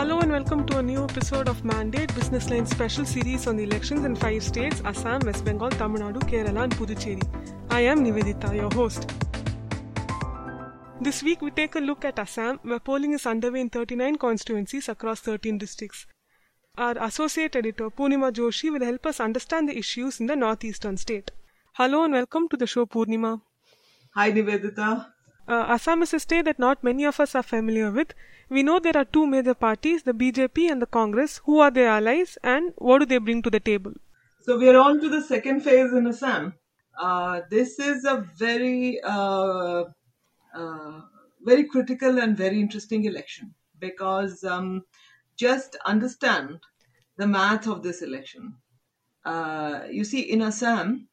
Hello and welcome to a new episode of Mandate Business Line special series on the elections in five states Assam, West Bengal, Tamil Nadu, Kerala, and Puducherry. I am Nivedita, your host. This week we take a look at Assam, where polling is underway in 39 constituencies across 13 districts. Our associate editor Poornima Joshi will help us understand the issues in the northeastern state. Hello and welcome to the show, Poornima. Hi, Nivedita. Uh, Assam is a state that not many of us are familiar with. We know there are two major parties, the BJP and the Congress. Who are their allies and what do they bring to the table? So we are on to the second phase in Assam. Uh, this is a very, uh, uh, very critical and very interesting election because um, just understand the math of this election. Uh, you see, in Assam,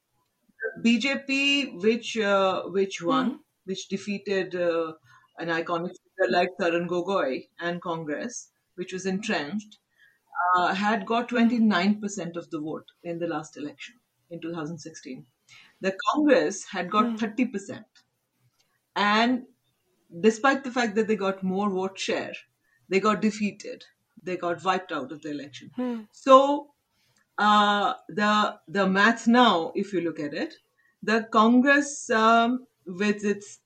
BJP, which uh, which won, which defeated uh, an iconic figure like Tarun Gogoi and Congress, which was entrenched, uh, had got 29% of the vote in the last election in 2016. The Congress had got 30%. And despite the fact that they got more vote share, they got defeated. They got wiped out of the election. So uh, the the math now, if you look at it, the Congress um, with its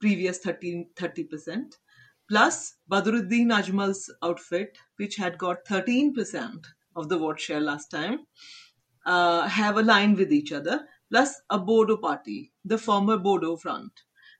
previous 13, 30%, plus Badruddin Ajmal's outfit, which had got 13% of the vote share last time, uh, have aligned with each other, plus a Bodo party, the former Bodo Front,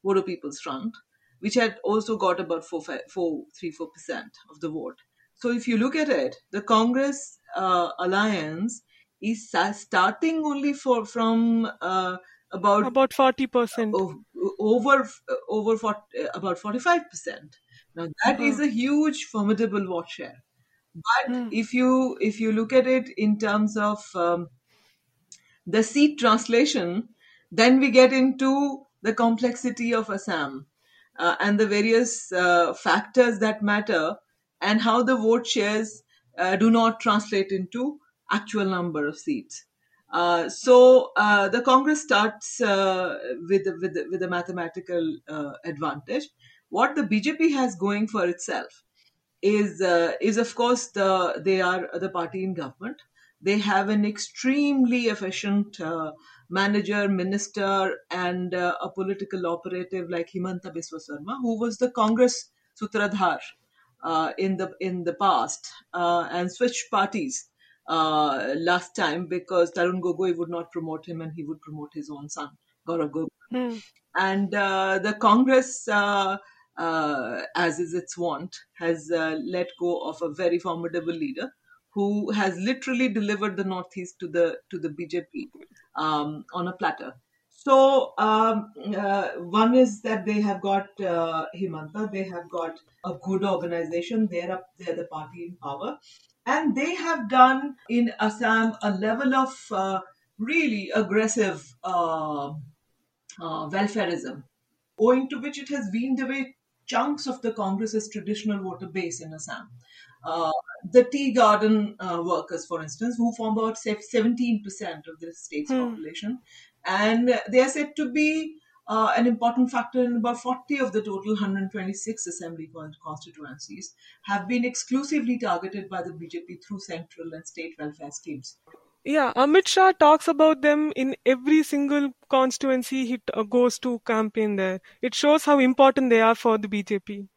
Bodo People's Front, which had also got about 4, 5, 4 3 4% of the vote. So if you look at it, the Congress uh, alliance is starting only for from uh, about About 40%. o- over over 40, about 45%. Now that is a huge formidable vote share. But if you if you look at it in terms of um, the seat translation, then we get into the complexity of Assam uh, and the various uh, factors that matter and how the vote shares uh, do not translate into actual number of seats. Uh, so uh, the Congress starts uh, with with with a mathematical uh, advantage. What the BJP has going for itself is uh, is of course the they are the party in government. They have an extremely efficient manager, minister, and a political operative like Himanta Biswa Sarma, who was the Congress Sutradhar in the in the past and switched parties uh, last time because Tarun Gogoi would not promote him and he would promote his own son Gaurav Gogoi. And uh, the Congress, uh, uh, as is its wont, has uh, let go of a very formidable leader who has literally delivered the Northeast to the to the BJP um, on a platter. So um, uh, one is that they have got uh, Himanta, they have got a good organization. They're up, they're the party in power, and they have done in Assam a level of uh, really aggressive uh, uh, welfareism, owing to which it has weaned away chunks of the Congress's traditional voter base in Assam. Uh, the tea garden uh, workers, for instance, who form about 17% of the state's population, and they are said to be uh, an important factor in about 40 of the total 126 assembly constituencies, have been exclusively targeted by the BJP through central and state welfare schemes. Yeah, Amit Shah talks about them in every single constituency he t- uh, goes to campaign there. It shows how important they are for the BJP.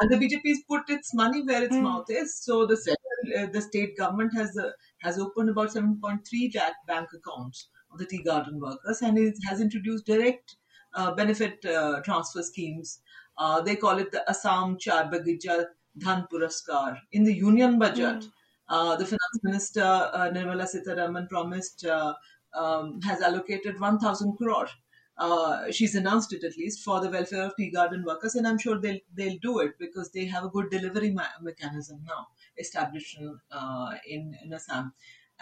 and the BJP has put its money where its mouth is. So the central, uh, the state government has uh, has opened about 7.3 lakh bank accounts of the tea garden workers, and it has introduced direct uh, benefit uh, transfer schemes. Uh, they call it the Assam Chah Bagicha Dhan Puraskar. In the union budget, uh, the finance minister uh, Nirmala Sitharaman promised uh, um, has allocated 1,000 crore uh, she's announced it at least for the welfare of tea garden workers, and I'm sure they'll they'll do it because they have a good delivery ma- mechanism now established in uh, in, in Assam.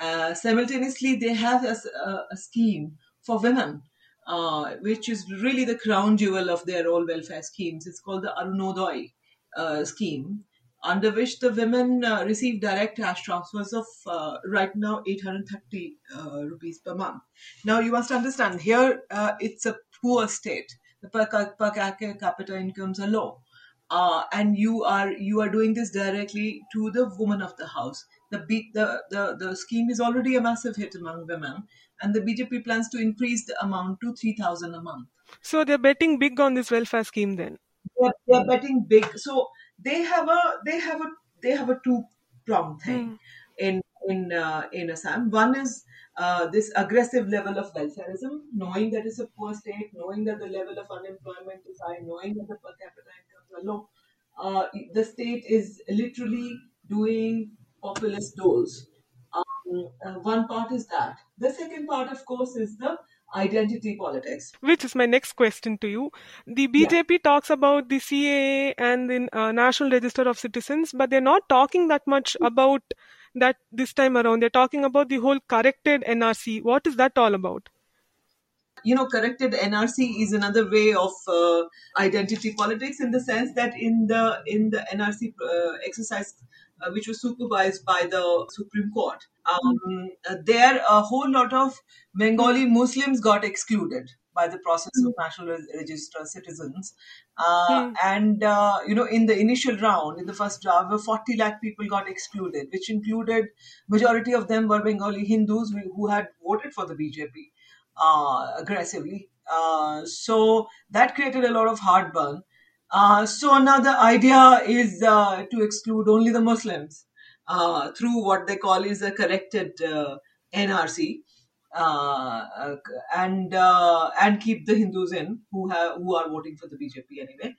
Uh, simultaneously, they have a scheme for women, uh, which is really the crown jewel of their all welfare schemes. It's called the Orunodoi uh, scheme, under which the women uh, receive direct cash transfers of uh, right now 830 uh, rupees per month. Now you must understand here it's a poor state. The per, per capita incomes are low. uh, and you are you are doing this directly to the woman of the house. The, B, the the the scheme is already a massive hit among women, and the BJP plans to increase the amount to three thousand a month. So they're betting big on this welfare scheme then. They're, they're betting big. So they have a they have a they have a two pronged thing in in uh, in Assam. One is uh, this aggressive level of welfareism, knowing that it's a poor state, knowing that the level of unemployment is high, knowing that the per capita incomes are low. Uh, the state is literally doing populist doles. Um, uh, one part is that. The second part, of course, is the identity politics. Which is my next question to you. The BJP talks about the CAA and the uh, National Register of Citizens, but they're not talking that much about that this time around. They're talking about the whole corrected NRC. What is that all about? you know corrected nrc is another way of uh, identity politics in the sense that in the in the nrc uh, exercise which was supervised by the supreme court um, uh, there a whole lot of bengali muslims got excluded by the process of national Re- register citizens uh, and uh, you know in the initial round in the first round where 40 lakh people got excluded which included majority of them were bengali hindus who- who had voted for the bjp uh, aggressively. Uh, so that created a lot of heartburn. Uh, so another idea is uh, to exclude only the Muslims uh, through what they call is a corrected uh, NRC. Uh, and and keep the Hindus in who have who are voting for the BJP anyway.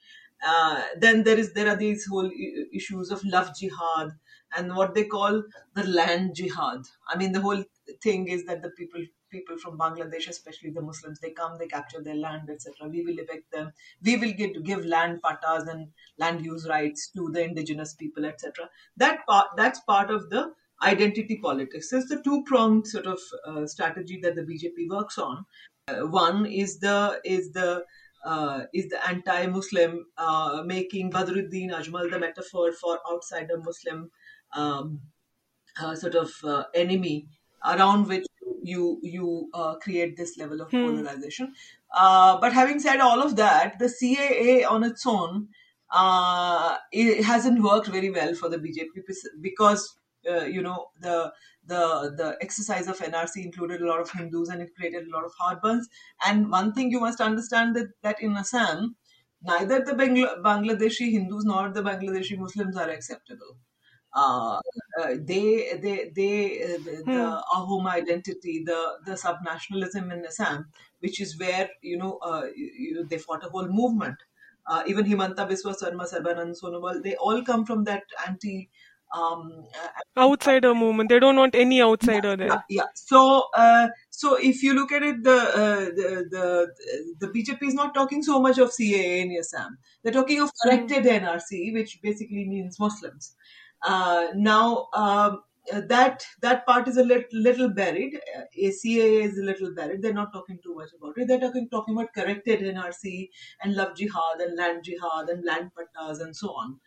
Then there is there are these whole issues of love jihad and what they call the land jihad. I mean, the whole thing is that the people people from Bangladesh, especially the Muslims, they come, they capture their land, etc. We will evict them. We will give give land pattas and land use rights to the indigenous people, etc. That part that's part of the identity politics. It's the two pronged sort of uh, strategy that the BJP works on. Uh, one is the is the uh, is the anti-Muslim, uh, making Badruddin Ajmal the metaphor for outsider Muslim um, uh, sort of uh, enemy around which you you uh, create this level of polarization. Uh, but having said all of that, the CAA on its own uh, it hasn't worked very well for the BJP because uh, you know the the the exercise of NRC included a lot of Hindus and it created a lot of heartburns. And one thing you must understand that that in Assam, neither the Bangla- Bangladeshi Hindus nor the Bangladeshi Muslims are acceptable. Uh, uh, they they they uh, the, the Ahom identity, the the subnationalism in Assam, which is where you know uh, you, they fought a whole movement. Uh, even Himanta Biswa Sarma, Sarbanand Sonowal, they all come from that anti. Um, Outsider movement. They don't want any outsider there. yeah, yeah. So, uh, so if you look at it, the, uh, the the the BJP is not talking so much of CAA in Assam. They're talking of corrected NRC, which basically means Muslims. Uh, now, um, uh, that that part is a lit, little buried. Uh, CAA is a little buried. They're not talking too much about it. They're talking talking about corrected NRC and love jihad and land jihad and land pattas and so on,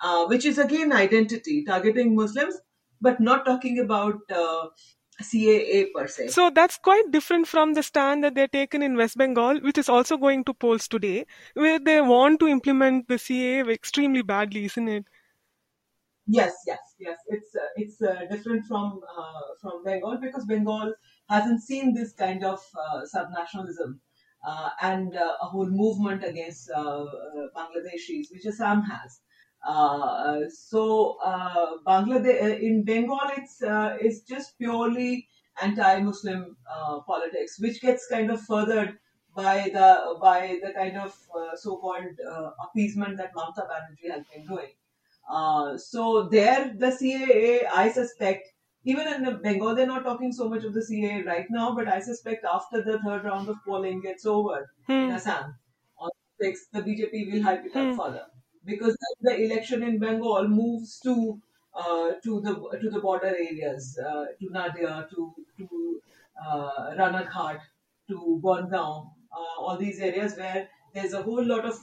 uh, which is again identity targeting Muslims, but not talking about uh, CAA per se. So that's quite different from the stand that they're taken in West Bengal, which is also going to polls today, where they want to implement the CAA extremely badly, isn't it? Yes, yes, yes. It's uh, it's uh, different from uh, from Bengal because Bengal hasn't seen this kind of uh, subnationalism uh, and uh, a whole movement against Bangladeshis, which Assam has. So Bangladesh in Bengal, it's it's just purely anti-Muslim politics, which gets kind of furthered by the by the kind of so-called appeasement that Mamata Banerjee has been doing. Uh, so there, the CAA, I suspect, even in Bengal, they're not talking so much of the CAA right now, but I suspect after the third round of polling gets over in Assam, on the 6th, the BJP will hype it up further. Because the election in Bengal moves to uh, to the to the border areas, uh, to Nadia, to to uh, Ranaghat, to Bongaon, uh, all these areas where there's a whole lot of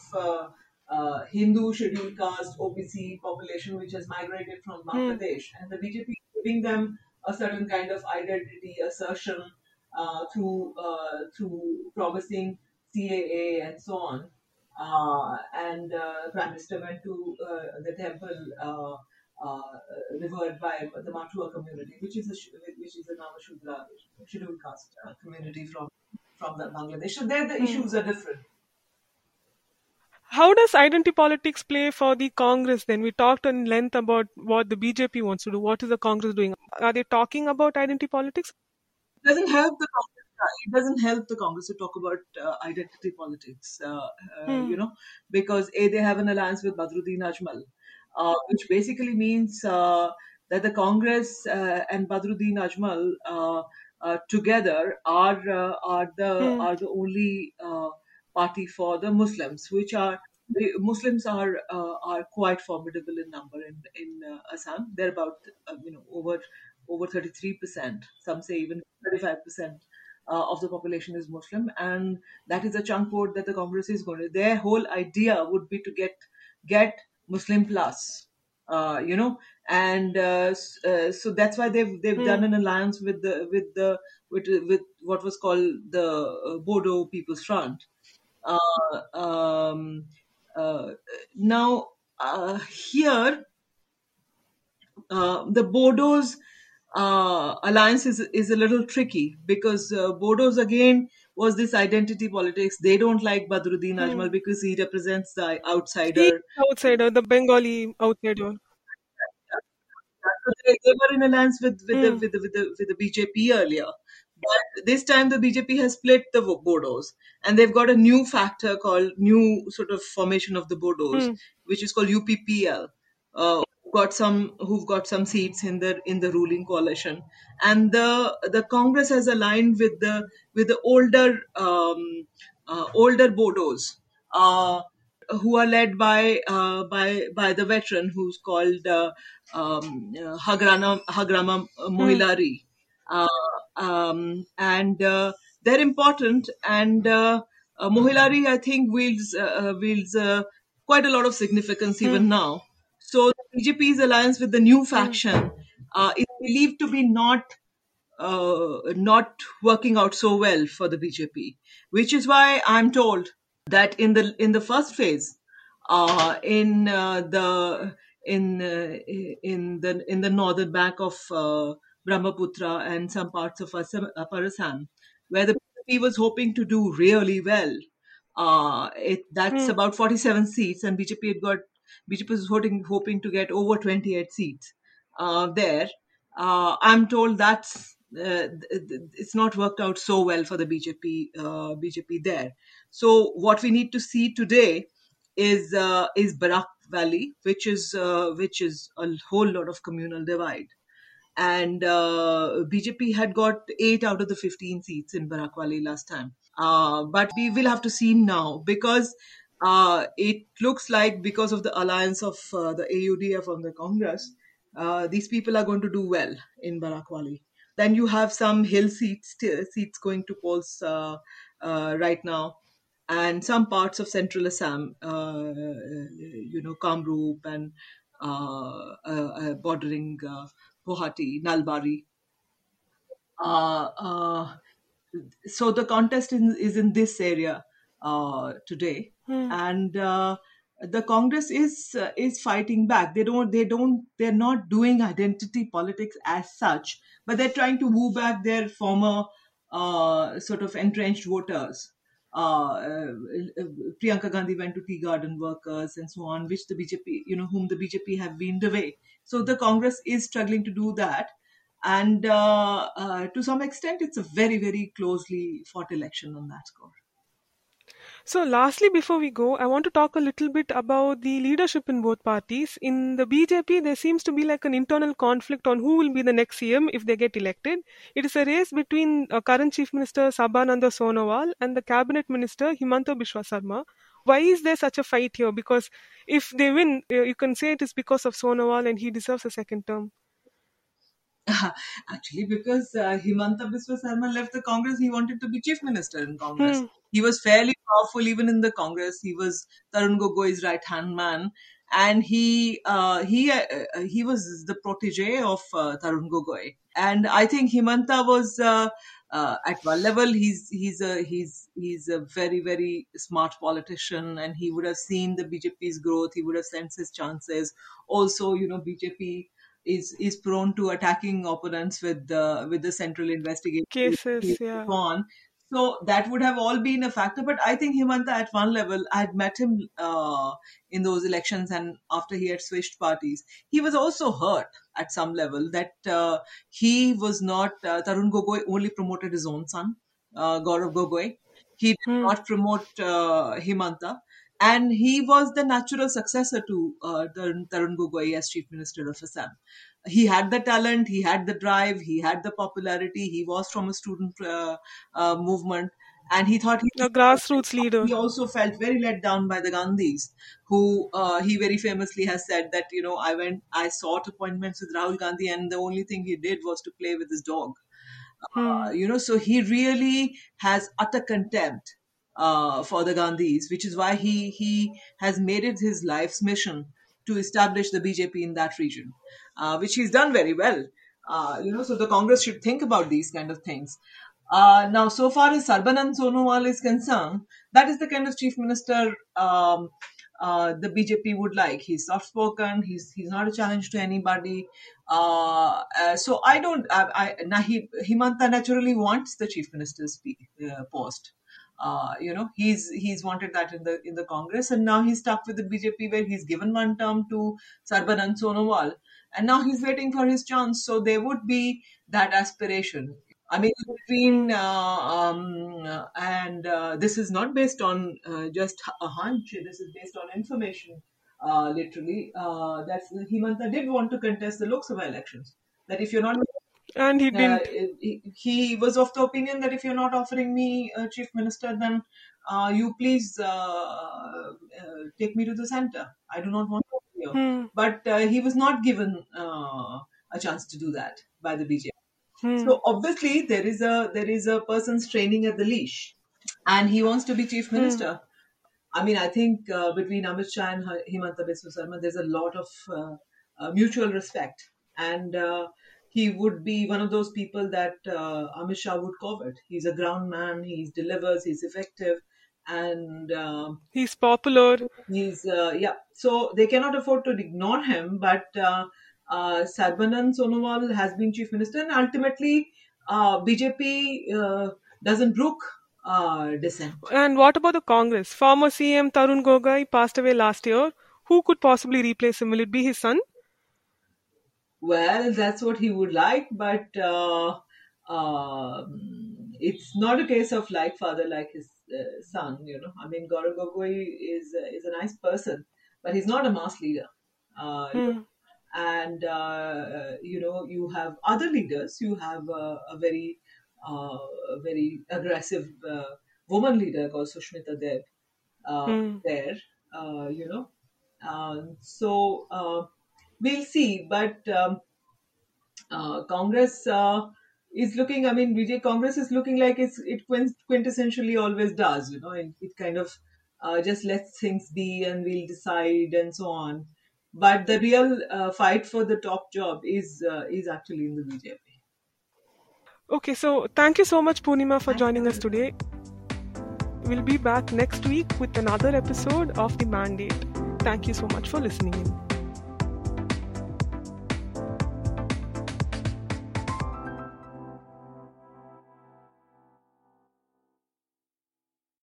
uh, Hindu scheduled caste OBC population which has migrated from Bangladesh, and the BJP is giving them a certain kind of identity assertion uh, through uh, through promising CAA and so on. uh, and uh, Prime Minister went to uh, the temple uh, uh, revered by the Matua community, which is a which is a Namashudra scheduled caste uh, community from from the Bangladesh. So there the issues are different. How does identity politics play for the Congress then? We talked in length about what the BJP wants to do. What is the Congress doing? Are they talking about identity politics? It doesn't help the Congress. It doesn't help the Congress to talk about uh, identity politics, uh, uh, you know, because a they have an alliance with Badruddin Ajmal, uh, which basically means uh, that the Congress uh, and Badruddin Ajmal uh, uh, together are uh, are the are the only uh, party for the Muslims, which are the Muslims are uh, are quite formidable in number in in uh, Assam. They're about uh, you know over over thirty three percent. Some say even thirty five percent. Uh, of the population is Muslim, and that is a chunk vote that the Congress is going to. Their whole idea would be to get get Muslim plus, uh, you know, and uh, uh, so that's why they've they've done an alliance with the with the with with what was called the Bodo People's Front. Uh, um, uh, now uh, here uh, the Bodo's uh, alliance is is a little tricky because uh, Bodo's again was this identity politics. They don't like Badruddin Ajmal because he represents the outsider. The outsider. the Bengali outsider. So they, they were in alliance with with the with the, with the with the BJP earlier, but this time the BJP has split the Bodos, and they've got a new factor called new sort of formation of the Bodos, which is called UPPL. Uh, who've got some who've got some seats in the in the ruling coalition, and the the Congress has aligned with the with the older um, uh, older Bodos. Uh, who are led by uh, by by the veteran who's called uh, um, uh, Hagrana, Hagrama Mohilary, uh, um, and uh, they're important. And uh, uh, Mohilary, I think, wields uh, uh, wields uh, quite a lot of significance even now. So the BJP's alliance with the new faction uh, is believed to be not uh, not working out so well for the BJP, which is why I'm told that in the in the first phase, uh, in uh, the in uh, in the in the northern bank of uh, Brahmaputra and some parts of Assam, Upper Assam, where the BJP was hoping to do really well. Uh, it that's about 47 seats, and BJP had got BJP was hoping hoping to get over 28 seats uh, there. Uh, I'm told that's uh, it's not worked out so well for the BJP uh, BJP there. So what we need to see today is uh, is Barak Valley, which is uh, which is a whole lot of communal divide, and uh, BJP had got eight out of the 15 seats in Barak Valley last time. Uh, but we will have to see now because uh, it looks like because of the alliance of uh, the AUDF on the Congress, uh, these people are going to do well in Barak Valley. Then you have some hill seats seats going to polls uh, right now, and some parts of central Assam, you know, Kamrup and bordering Guwahati, Nalbari. Uh, uh, so the contest in, is in this area uh, today, and uh, the Congress is uh, is fighting back. They don't they don't they're not doing identity politics as such, but they're trying to woo back their former uh, sort of entrenched voters. Uh, uh, Priyanka Gandhi went to tea garden workers and so on, which the BJP, you know, whom the BJP have weaned away. So the Congress is struggling to do that, and uh, uh, to some extent, it's a very, very closely fought election on that score. So, lastly, before we go, I want to talk a little bit about the leadership in both parties. In the BJP, there seems to be like an internal conflict on who will be the next CM if they get elected. It is a race between uh, current Chief Minister Sarbananda Sonowal and the Cabinet Minister Himanta Biswa Sarma. Why is there such a fight here? Because if they win, uh, you can say it is because of Sonowal and he deserves a second term. Actually, because uh, Himanta Biswa Sarma left the Congress, he wanted to be chief minister in Congress. He was fairly powerful even in the Congress. He was Tarun Gogoi's right hand man, and he uh, he uh, uh, he was the protege of uh, Tarun Gogoi. And I think Himanta was uh, uh, at one level he's he's a he's he's a very very smart politician and he would have seen the bjp's growth he would have sensed his chances also you know bjp is is prone to attacking opponents with the with the central investigation Cases, yeah. on so that would have all been a factor. But I think Himanta, at one level, I had met him uh, in those elections, and after he had switched parties, he was also hurt at some level that uh, he was not. Uh, Tarun Gogoi only promoted his own son, uh, Gaurav Gogoi. He did Hmm. not promote uh, Himanta. And he was the natural successor to uh, Tarun, Gogoi as Chief Minister of Assam he had the talent, he had the drive, he had the popularity. He was from a student uh, uh, movement, and he thought he A grassroots leader. he also felt very let down by the Gandhis, who uh, he very famously has said that you know I went I sought appointments with Rahul Gandhi, and the only thing he did was to play with his dog. Uh, Hmm. you know, so he really has utter contempt uh, for the Gandhis, which is why he he has made it his life's mission to establish the BJP in that region, uh, which he's done very well. Uh, you know, so the Congress should think about these kind of things. Uh, now, so far as Sarbanand Sonowal is concerned, that is the kind of chief minister um, uh, the BJP would like. He's soft spoken. He's he's not a challenge to anybody. Uh, uh, so I don't. I, I he, Himanta naturally wants the chief minister's uh, post. Uh, you know, he's he's wanted that in the in the Congress, and now he's stuck with the BJP, where he's given one term to Sarbanand Sonowal, and now he's waiting for his chance. So there would be that aspiration. I mean, between uh, um, and uh, this is not based on uh, just a hunch. This is based on information. Uh, literally, that Himanta did want to contest the Lok Sabha elections. That if you're not And he uh, didn't. he, he was of the opinion that if you're not offering me a chief minister, then uh, you please uh, uh, take me to the center. I do not want to here. Hmm. But uh, he was not given uh, a chance to do that by the BJP. Hmm. So obviously there is a there is a person straining at the leash, and he wants to be chief minister. I mean, I think uh, between Amit Shah and Hi- Himanta Biswa Sarma, there's a lot of uh, uh, mutual respect, and uh, he would be one of those people that uh, Amit Shah would covet. He's a ground man. He delivers. He's effective, and um, He's popular. He's uh, yeah. So they cannot afford to ignore him. But uh, uh, Sarbanand Sonowal has been chief minister, and ultimately uh, BJP uh, doesn't brook uh, dissent. And what about the Congress? Former CM Tarun Gogoi passed away last year. Who could possibly replace him? Will it be his son? Well, that's what he would like, but uh, um, it's not a case of like father, like his uh, son. You know, I mean, Gaurav Gogoi is is a nice person, but he's not a mass leader. Uh, Hmm. and uh, you know you have other leaders you have uh, a very uh, a very aggressive uh, woman leader called Sushmita Dev uh, Hmm. there uh, you know so uh, we'll see but um, uh, Congress uh, is looking I mean BJ Congress is looking like it's, it quint- quintessentially always does you know it, it kind of uh, just lets things be and we'll decide and so on but the real uh, fight for the top job is uh, is actually in the BJP. Okay, so thank you so much, Poornima, for joining us today. We'll be back next week with another episode of The Mandate. Thank you so much for listening in.